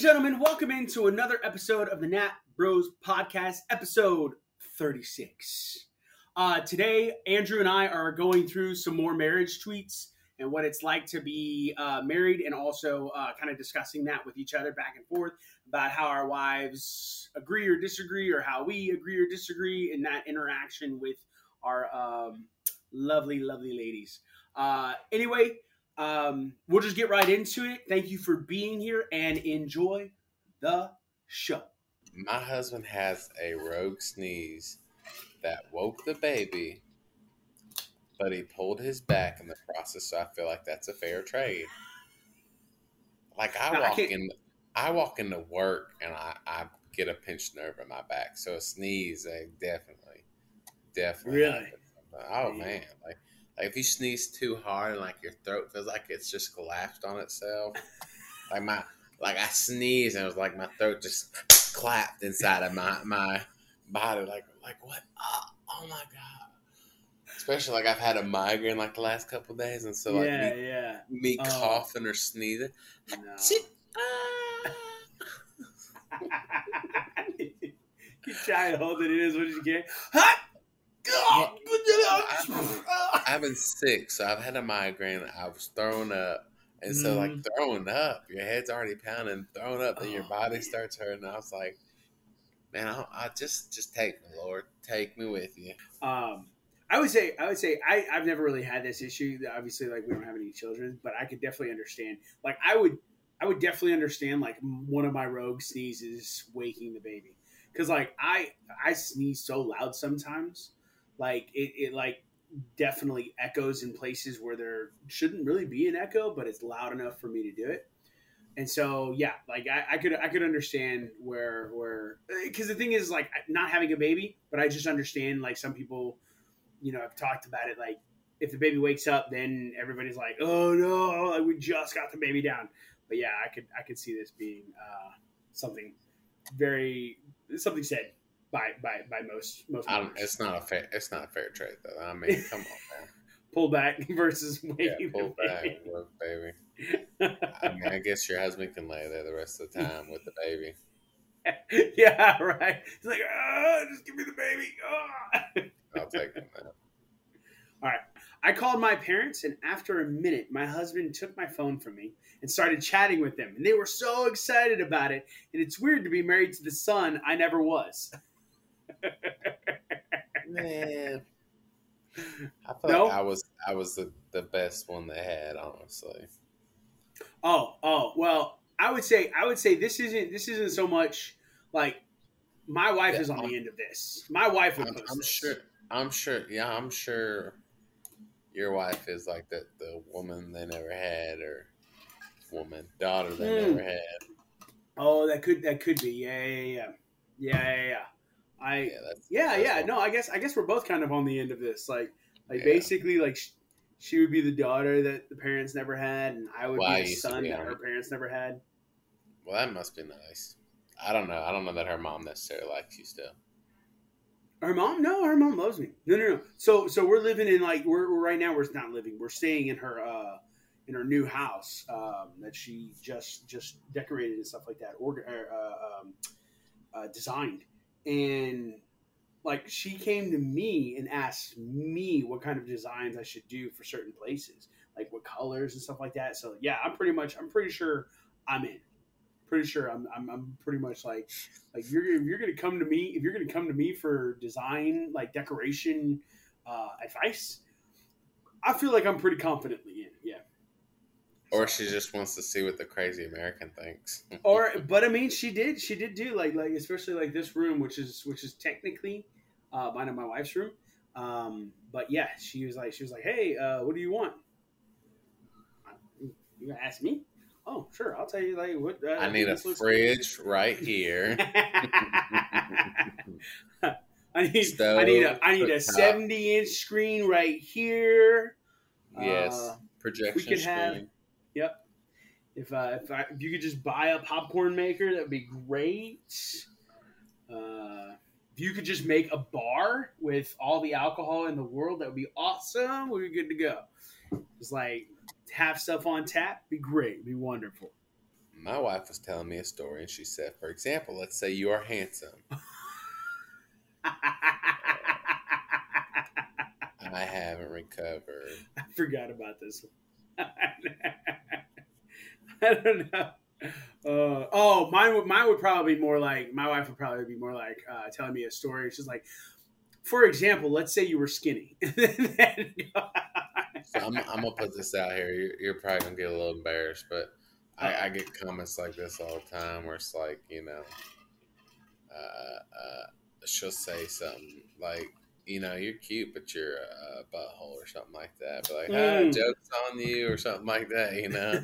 gentlemen, welcome into another episode of the Nat Bros Podcast, episode 36. Uh, today, Andrew and I are going through some more marriage tweets and what it's like to be uh, married, and also uh, kind of discussing that with each other back and forth about how our wives agree or disagree, or how we agree or disagree in that interaction with our um, lovely, lovely ladies. Uh, anyway, um, we'll just get right into it. Thank you for being here and enjoy the show. My husband has a rogue sneeze that woke the baby, but he pulled his back in the process. So I feel like that's a fair trade. Like I No, walk can't- in, I walk into work and I, I get a pinched nerve in my back. So a sneeze, like, definitely, definitely. Really? happens. Oh man, like like if you sneeze too hard and like your throat feels like it's just collapsed on itself, like my like I sneezed and it was like my throat just clapped inside of my my body, like like what? Oh, oh my god! Especially like I've had a migraine like the last couple of days, and so like yeah, me, yeah. me Oh. coughing or sneezing. No. Ah. you try to hold it in as much as you can. Hot! I've been sick, so I've had a migraine. I was throwing up. And so, like, Mhm. throwing up, your head's already pounding, throwing up, your Oh, body man. starts hurting. I was like, man, I, I just, just take me, Lord, take me with you. Um, I would say, I would say, I, I've never really had this issue. Obviously, like we don't have any children, but I could definitely understand. Like, I would, I would definitely understand like one of my rogue sneezes waking the baby, because like I, I sneeze so loud sometimes, like it, it like definitely echoes in places where there shouldn't really be an echo, but it's loud enough for me to do it. And so, yeah, like I, I could, I could understand where, where, because the thing is, like, not having a baby, but I just understand, like, some people, you know, I've talked about it. Like, if the baby wakes up, then everybody's like, "Oh no, like we just got the baby down." But yeah, I could, I could see this being uh, something very, something said by, by, by most, most. I don't, it's not a fair, it's not a fair trade, though. I mean, come on, pull back versus man. waking Yeah, pull back, look, baby. I mean, I guess your husband can lay there the rest of the time with the baby. yeah, right. It's like, ah, just give me the baby. Ah. I'll take him now. I called my parents, and after a minute, my husband took my phone from me and started chatting with them. And they were so excited about it. And it's weird to be married to the son I never was. Man, I feel No? like I was I was the, the best one they had, honestly. Oh, oh, well, I would say, I would say this isn't this isn't so much like my wife Yeah, is on I'm- the end of this. My wife would I'm, I'm sure. I'm sure. Yeah, I'm sure. Your wife is like the the woman they never had, or woman daughter they Hmm. never had. Oh, that could that could be. Yeah, yeah, yeah, yeah, yeah, yeah. I Yeah, Yeah, yeah. No, I guess I guess we're both kind of on the end of this. Like, like Yeah. basically, like sh- she would be the daughter that the parents never had, and I would Well, be the son be that her parents never had. Well, that must be nice. I don't know. I don't know that her mom necessarily likes you still. Her mom? No, her mom loves me. No, no, no. So, so we're living in like we're, we're right now. We're not living. We're staying in her uh in her new house um, that she just just decorated and stuff like that, or uh, um, uh, designed, and like she came to me and asked me what kind of designs I should do for certain places, like what colors and stuff like that. So yeah, I'm pretty much I'm pretty sure I'm in. Pretty sure I'm I'm, I'm pretty much like like you're you're gonna come to me if you're gonna come to me for design like decoration uh, advice, I feel like I'm pretty confidently in. Yeah. Or she just wants to see what the crazy American thinks. or but I mean she did she did do like like especially like this room which is which is technically uh mine and my wife's room um but yeah she was like she was like hey uh what do you want you gonna ask me oh sure I'll tell you like what uh, I need a fridge right here. I need Stove, I need a I need a seventy inch screen right here Yes, Uh, projection we could screen. have- Yep. If uh, if, I, if you could just buy a popcorn maker, that would be great. Uh, if you could just make a bar with all the alcohol in the world, that would be awesome. We'd be good to go. Just like have stuff on tap, be great, be wonderful. my wife was telling me a story, and she said, for example, let's say you are handsome. I haven't recovered. I forgot about this one. I don't know. Uh, oh, mine would mine would probably be more like my wife would probably be more like uh, telling me a story. She's like, for example, let's say you were skinny. So I'm, I'm gonna put this out here. You're, you're probably gonna get a little embarrassed, but I, I get comments like this all the time where it's like, you know, uh, uh, she'll say something like, you know, you're cute, but you're a butthole or something like that. But like, ah, Mm. jokes on you or something like that, you know.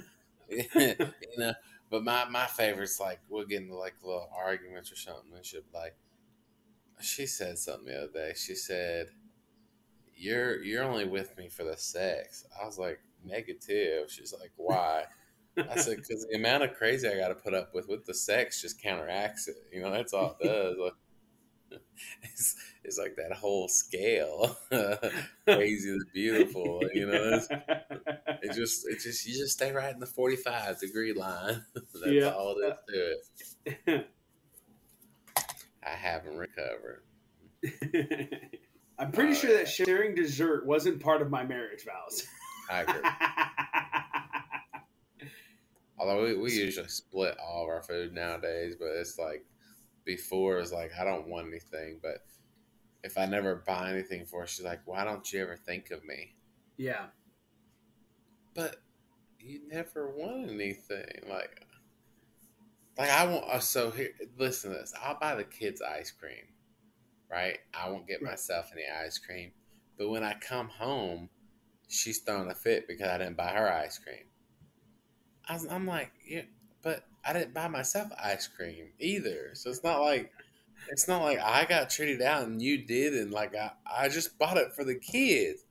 you know. But my my favorite's like we'll get into like little arguments or something, and she'll like, she said something the other day. She said, "You're you're only with me for the sex." I was like, "Negative." She's like, "Why?" I said, "Because the amount of crazy I got to put up with with the sex just counteracts it. You know, that's all it does." Like, it's, it's like that whole scale, crazy to beautiful. You know, it's, it just it just you just stay right in the forty five degree line. That's Yeah. all is to it. I haven't recovered. I'm pretty Oh, sure yeah. that sharing dessert wasn't part of my marriage vows. I agree. Although we, we usually split all of our food nowadays, but it's like before is like I don't want anything, but if I never buy anything for her, she's like, Why don't you ever think of me? yeah. But you never want anything. Like like I want uh, so here listen to this. I'll buy the kids ice cream. Right? I won't get myself any ice cream. But when I come home, she's throwing a fit because I didn't buy her ice cream. I I'm like, yeah, but I didn't buy myself ice cream either. So it's not like it's not like I got treated out and you did, and like I, I just bought it for the kids.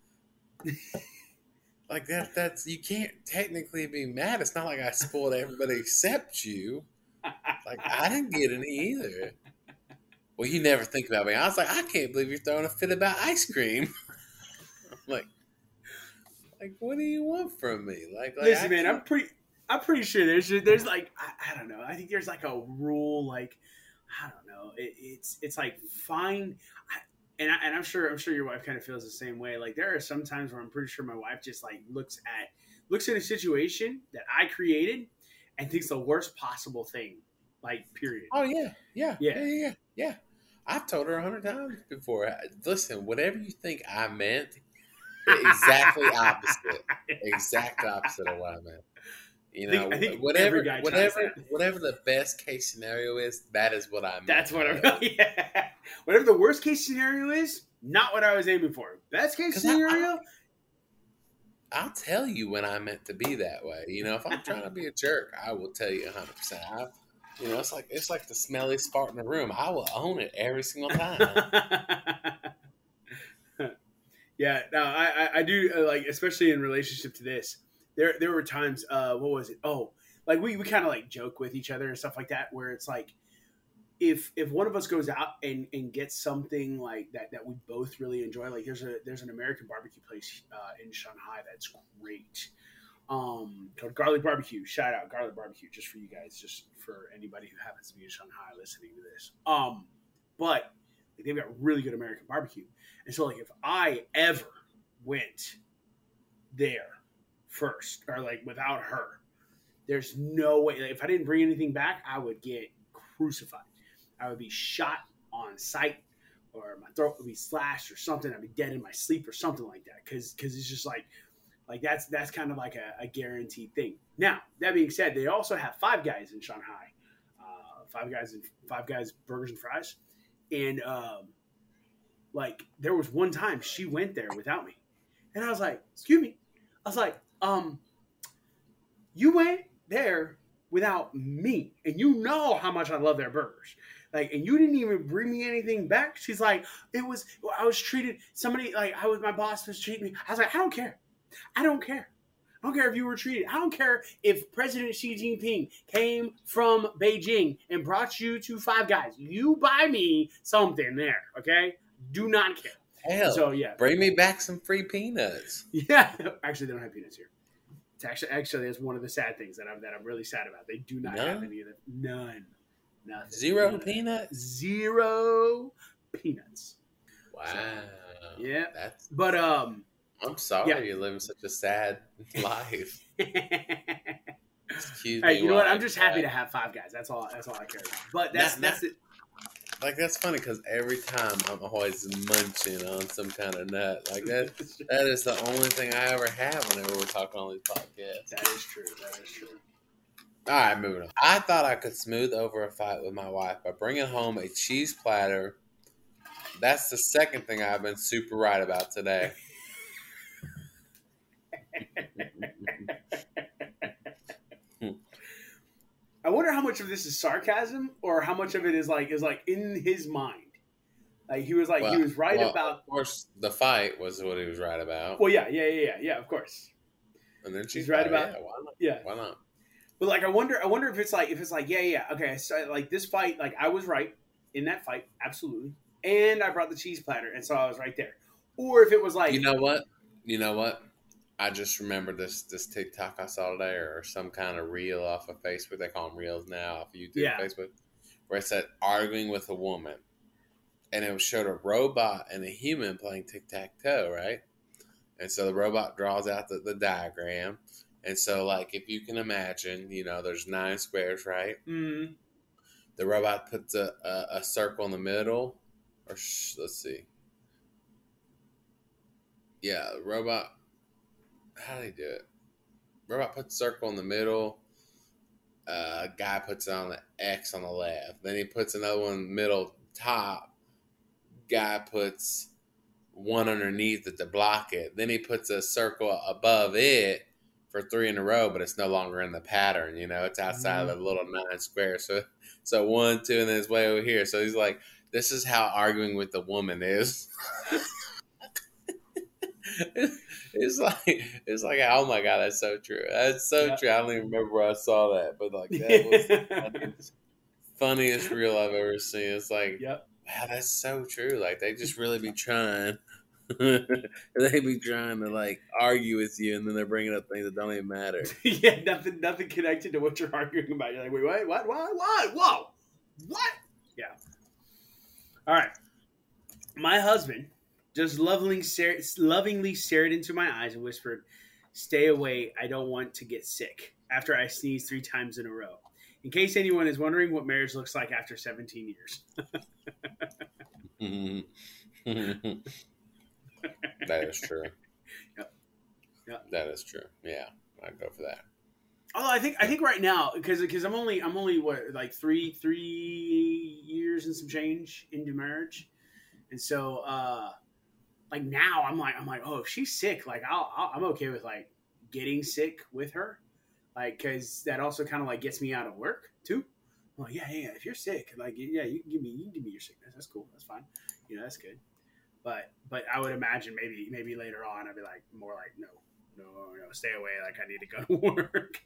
like that, that's you can't technically be mad. It's not like I spoiled everybody except you. Like I didn't get any either. Well, you never think about me. I was like, I can't believe you're throwing a fit about ice cream. Like, like what do you want from me? Like, like Listen, I man, I'm pretty. I'm pretty sure there's there's like I, I don't know. I think there's like a rule. Like I don't know. It, it's it's like fine. I, and, I, and I'm sure I'm sure your wife kind of feels the same way. Like there are some times where I'm pretty sure my wife just like looks at looks at a situation that I created and thinks the worst possible thing. Like period. Oh yeah, yeah, Yeah. yeah, yeah, yeah. yeah. I've told her a hundred times before. Listen, whatever you think I meant, exactly opposite, exact opposite of what I meant. You I think- know, I think whatever, whatever, that. whatever the best case scenario is, that is what I meant. That's what I'm. Yeah. Whatever the worst case scenario is, not what I was aiming for. Best case 'Cause I- I- scenario. I'll tell you when I meant to be that way. You know, if I'm trying to be a jerk, I will tell you 100. percent You know, it's like it's like the smelly fart in the room. I will own it every single time. yeah, no, I, I, I do uh, like, especially in relationship to this. There, there were times. Uh, what was it? Oh, like we, we kind of like joke with each other and stuff like that. Where it's like, if if one of us goes out and and gets something like that that we both really enjoy, like there's a there's an American barbecue place uh, in Shanghai that's great. Um, called Garlic Barbecue. Shout out Garlic Barbecue, just for you guys, just for anybody who happens to be in Shanghai listening to this. Um, but like, they've got really good American barbecue. And so, like, if I ever went there first, or like without her, there's no way. Like, if I didn't bring anything back, I would get crucified. I would be shot on sight, or my throat would be slashed, or something. I'd be dead in my sleep, or something like that. Because because it's just like like that's that's kind of like a, a guaranteed thing. Now that being said, they also have Five Guys in Shanghai. Uh, five Guys and Five Guys burgers and fries, and um, like there was one time she went there without me, and I was like, "Excuse me," I was like, "Um, you went there without me, and you know how much I love their burgers." Like, and you didn't even bring me anything back. She's like, it was, I was treated, somebody, like, I was, my boss was treating me. I was like, I don't care. I don't care. I don't care if you were treated. I don't care if President Xi Jinping came from Beijing and brought you to Five Guys. You buy me something there, okay? Do not care. Hell, So yeah, bring me back some free peanuts. yeah. Actually, they don't have peanuts here. Actually, actually, that's one of the sad things that I'm that I'm really sad about. They do not have any of them. None. Nothing. Zero None. peanuts. Zero peanuts. Wow. Yeah. That's. But um. I'm sorry Yeah. you're living such a sad life. hey, Excuse me. you know what? I'm just happy to have five guys. That's all. That's all I care about. But that's Not- that's it. Like that's funny because every time I'm always munching on some kind of nut. Like that. That is the only thing I ever have whenever we're talking on these podcasts. That is true. That is true. All right, moving on. I thought I could smooth over a fight with my wife by bringing home a cheese platter. That's the second thing I've been super right about today. I wonder how much of this is sarcasm or how much of it is like is like in his mind. Like he was like he was right well, about. Of course, the fight was what he was right about. Well, yeah, yeah, yeah, yeah, yeah. Of course, And then she's right about- Yeah, why not? yeah. Why not? But like, I wonder, I wonder if it's like if it's like, yeah, yeah, okay. So like this fight, like I was right in that fight, absolutely, and I brought the cheese platter, and so I was right there. Or if it was like, You know what? You know what? I just remember this this TikTok I saw today, or some kind of reel off of Facebook. They call them reels now off of YouTube, Yeah. Facebook, where it said arguing with a woman, and it showed a robot and a human playing tic tac toe, right? And so the robot draws out the, the diagram, and so like if you can imagine, you know, there's nine squares, right? mm, The robot puts a, a, a circle in the middle, or sh- let's see. Yeah, the robot. How did he do it? Robot puts a circle in the middle. Uh, guy puts it on the X on the left. Then he puts another one middle top. Guy puts one underneath it to block it. Then he puts a circle above it for three in a row, but it's no longer in the pattern. You know, it's outside of the little nine square. So, so one, two, and then it's way over here. So he's like, "This is how arguing with the woman is." it's like it's like oh my god, that's so true. That's so Yeah. true. I don't even remember where I saw that, but like that was the funniest, funniest reel I've ever seen. It's like yep. wow, that's so true. Like they just really be trying. they be trying to like argue with you, and then they're bringing up things that don't even matter. yeah, nothing, nothing connected to what you're arguing about. You're like, wait, wait, what, what, what, whoa, what? Yeah. All right. My husband just lovingly stared, lovingly stared into my eyes and whispered, "Stay away. I don't want to get sick." After I sneezed three times in a row. In case anyone is wondering what marriage looks like after 17 years. that is true. Yep. Yep. That is true. Yeah, I'd go for that. Although I think I think right now because because I'm only I'm only what like three three years and some change into marriage, and so uh like now I'm like I'm like oh if she's sick like I'll, I'll I'm okay with like getting sick with her, like because that also kind of like gets me out of work too. I'm like yeah yeah if you're sick like yeah you can give me you can give me your sickness that's cool that's fine you know that's good, but but I would imagine maybe maybe later on I'd be like more like no no, no, stay away. Like I need to go to work.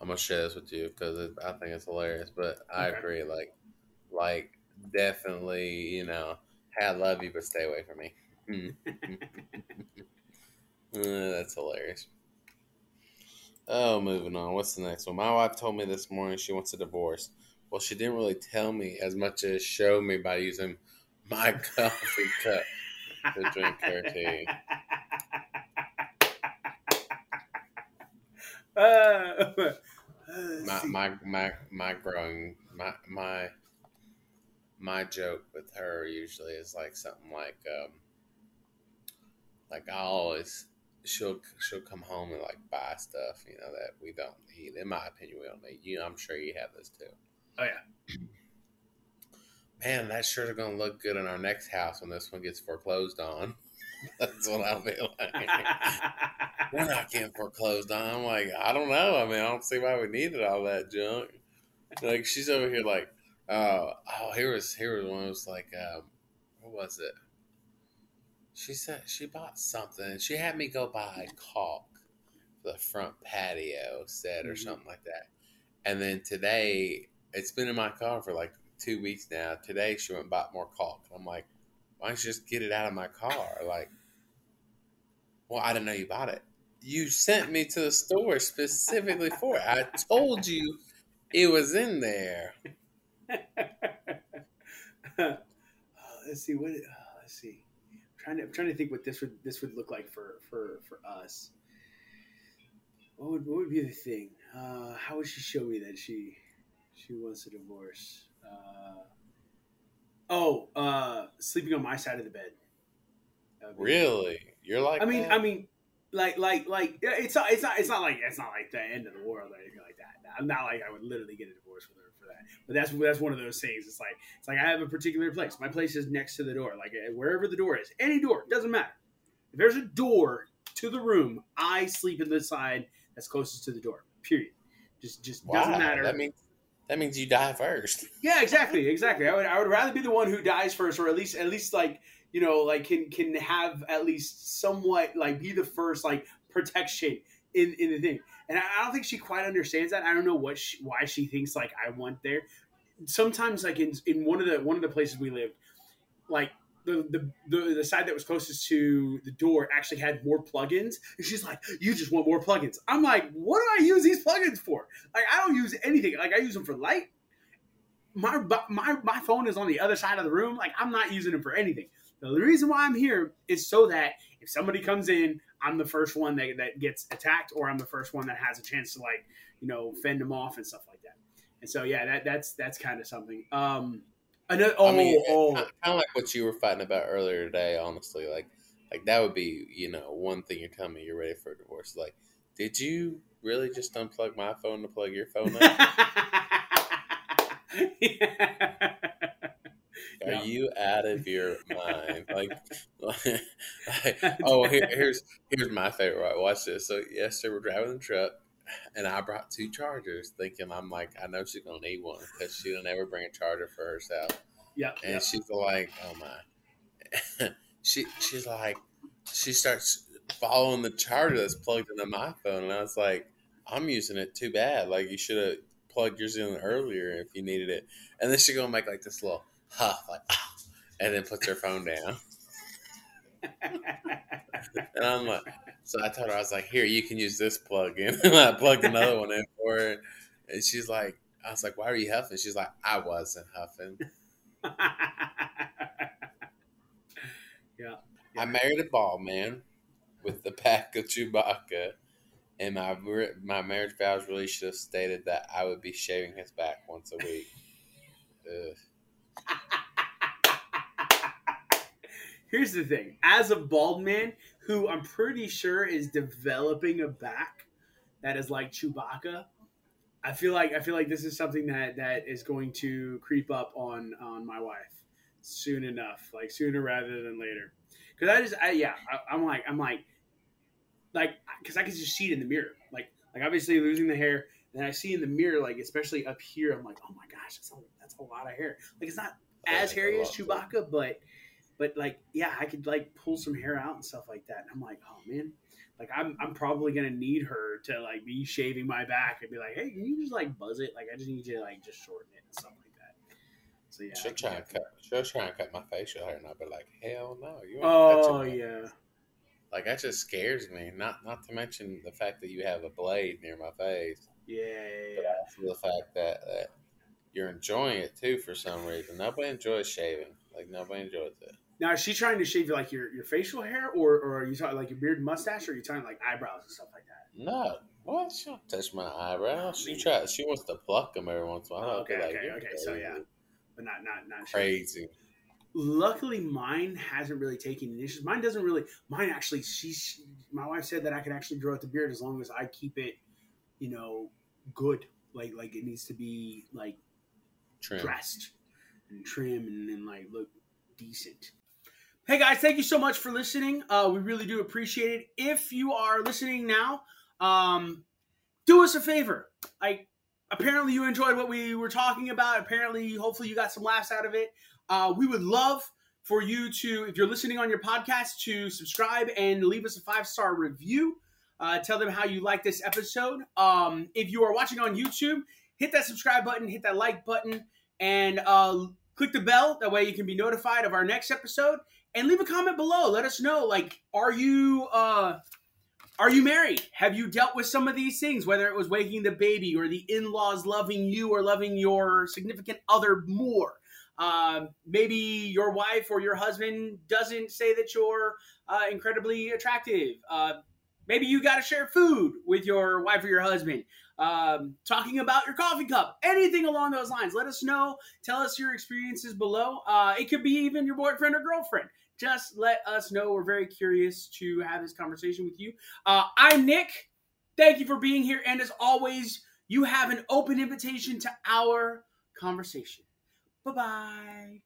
I'm gonna share this with you because I think it's hilarious. But I Okay. agree. Like, like definitely, you know, hey, I love you, but stay away from me. Uh, that's hilarious. Oh, moving on. What's the next one? My wife told me this morning she wants a divorce. Well, she didn't really tell me as much as show me by using my coffee cup to drink her tea. Uh, uh, my my my my growing my my my joke with her usually is like something like um like I always she'll she'll come home and like buy stuff you know that we don't need in my opinion we don't need you I'm sure you have this too Oh yeah. man that sure is gonna look good in our next house when this one gets foreclosed on that's what I'll be like we're not getting foreclosed on. I'm like, I don't know. I mean, I don't see why we needed all that junk. Like she's over here like, oh, oh, here was here was one. It was like, um, what was it? She said she bought something. She had me go buy caulk for the front patio set or Mhm. something like that. And then today, it's been in my car for like two weeks now. Today she went and bought more caulk. I'm like, why don't you just get it out of my car? Like, Well, I didn't know you bought it. You sent me to the store specifically for it. I told you it was in there. Uh, let's see what. Uh, let's see. I'm trying to I'm trying to think what this would this would look like for for for us. What would what would be the thing? Uh, how would she show me that she she wants a divorce? Uh, oh, uh, sleeping on my side of the bed. That would be- Really? You're like I mean, that? I mean, like, like, like, yeah, it's not, it's not, it's not like, it's not like the end of the world or anything like that. I'm not like I would literally get a divorce with her for that. But that's that's one of those things. It's like, it's like I have a particular place. My place is next to the door, like uh, wherever the door is, any door doesn't matter. If there's a door to the room, I sleep in the side that's closest to the door. Period. Just, just doesn't matter. That means that means you die first. Yeah, exactly, exactly. I would I would rather be the one who dies first, or at least at least like you know like can can have at least somewhat like be the first like protection in in the thing. And I, don't think she quite understands that. I don't know what she, why she thinks like I want there. Sometimes like in in one of the one of the places we lived, like. The, the, the, the side that was closest to the door actually had more plugins and she's like you just want more plugins i'm like what do i use these plugins for like i don't use anything like i use them for light my my my phone is on the other side of the room. Like I'm not using it for anything. The reason why I'm here is so that if somebody comes in, I'm the first one that, that gets attacked, or I'm the first one that has a chance to like you know fend them off and stuff like that. And so yeah, that that's that's kind of something. Um, another oh I mean, oh kind of like what you were fighting about earlier today. Honestly, like like that would be you know one thing you're telling me you're ready for a divorce. Like, did you really just unplug my phone to plug your phone in? Are Yeah. you out of your mind? Like, like oh, here, here's here's my favorite. Right, watch this. So yesterday we're driving the truck, and I brought two chargers, thinking I'm like, I know she's gonna need one because she'll never bring a charger for herself. yeah, And yeah. she's like, oh my, she she's like, she starts following the charger that's plugged into my phone, and I was like, I'm using it too bad. Like you should have plugged yours in earlier if you needed it. And then she gonna make like this little huff, like, "Ah," and then puts her phone down. And I'm like, so I told her I was like, here, you can use this plug in. and I plugged another one in for her, and she's like, I was like, why are you huffing? She's like, I wasn't huffing. yeah. I married a ball man with the pack of Chewbacca, and my my marriage vows really should have stated that I would be shaving his back once a week. Here's the thing: as a bald man who I'm pretty sure is developing a back that is like Chewbacca, I feel like I feel like this is something that that is going to creep up on on my wife soon enough, like sooner rather than later. Because I just, I, yeah, I, I'm like, I'm like, like, because I can just see it in the mirror, like, like obviously losing the hair. Then I see in the mirror, like especially up here, I'm like, oh my gosh, that's a, that's a lot of hair. Like it's not as hairy as Chewbacca, but but like yeah, I could like pull some hair out and stuff like that. And I'm like, oh man, like I'm I'm probably gonna need her to like be shaving my back and be like, hey, can you just like buzz it? Like I just need you to like just shorten it and stuff like that. So yeah, She'll try and cut. She'll try and cut my facial hair, and I'll be like, "Hell no, you Oh touching that." yeah, Like that just scares me. Not not to mention the fact that you have a blade near my face, yeah, yeah, but also the fact that, that you're enjoying it too for some reason. Nobody enjoys shaving. Like nobody enjoys it. Now is she trying to shave like your, your facial hair, or, or are you talking like your beard and mustache, or are you talking like eyebrows and stuff like that? No, what? She don't touch my eyebrows. She try. She wants to pluck them every once in a while. Okay, like, okay, okay, so yeah. But not not not shaving. crazy. luckily mine hasn't really taken initiative mine doesn't really mine actually she's my wife said that i can actually grow out the beard as long as i keep it you know good. Like like it needs to be like Trim. dressed and trim and, and like look decent. Hey guys thank you so much for listening. Uh we really do appreciate it. If you are listening now um do us a favor. Like apparently you enjoyed what we were talking about. Apparently hopefully you got some laughs out of it. Uh, we would love for you to, if you're listening on your podcast, to subscribe and leave us a five star review. Uh, tell them how you like this episode. Um, if you are watching on YouTube, hit that subscribe button, hit that like button, and uh, click the bell. That way you can be notified of our next episode. and leave a comment below. Let us know. Like, are you uh, are you married? Have you dealt with some of these things? Whether it was waking the baby or the in-laws loving you or loving your significant other more. Uh, maybe your wife or your husband doesn't say that you're uh, incredibly attractive. Uh, maybe you got to share food with your wife or your husband. Um, talking about your coffee cup, anything along those lines. Let us know. Tell us your experiences below. Uh, it could be even your boyfriend or girlfriend. Just let us know. We're very curious to have this conversation with you. Uh, I'm Nick. Thank you for being here. And as always, you have an open invitation to our conversation. Bye bye.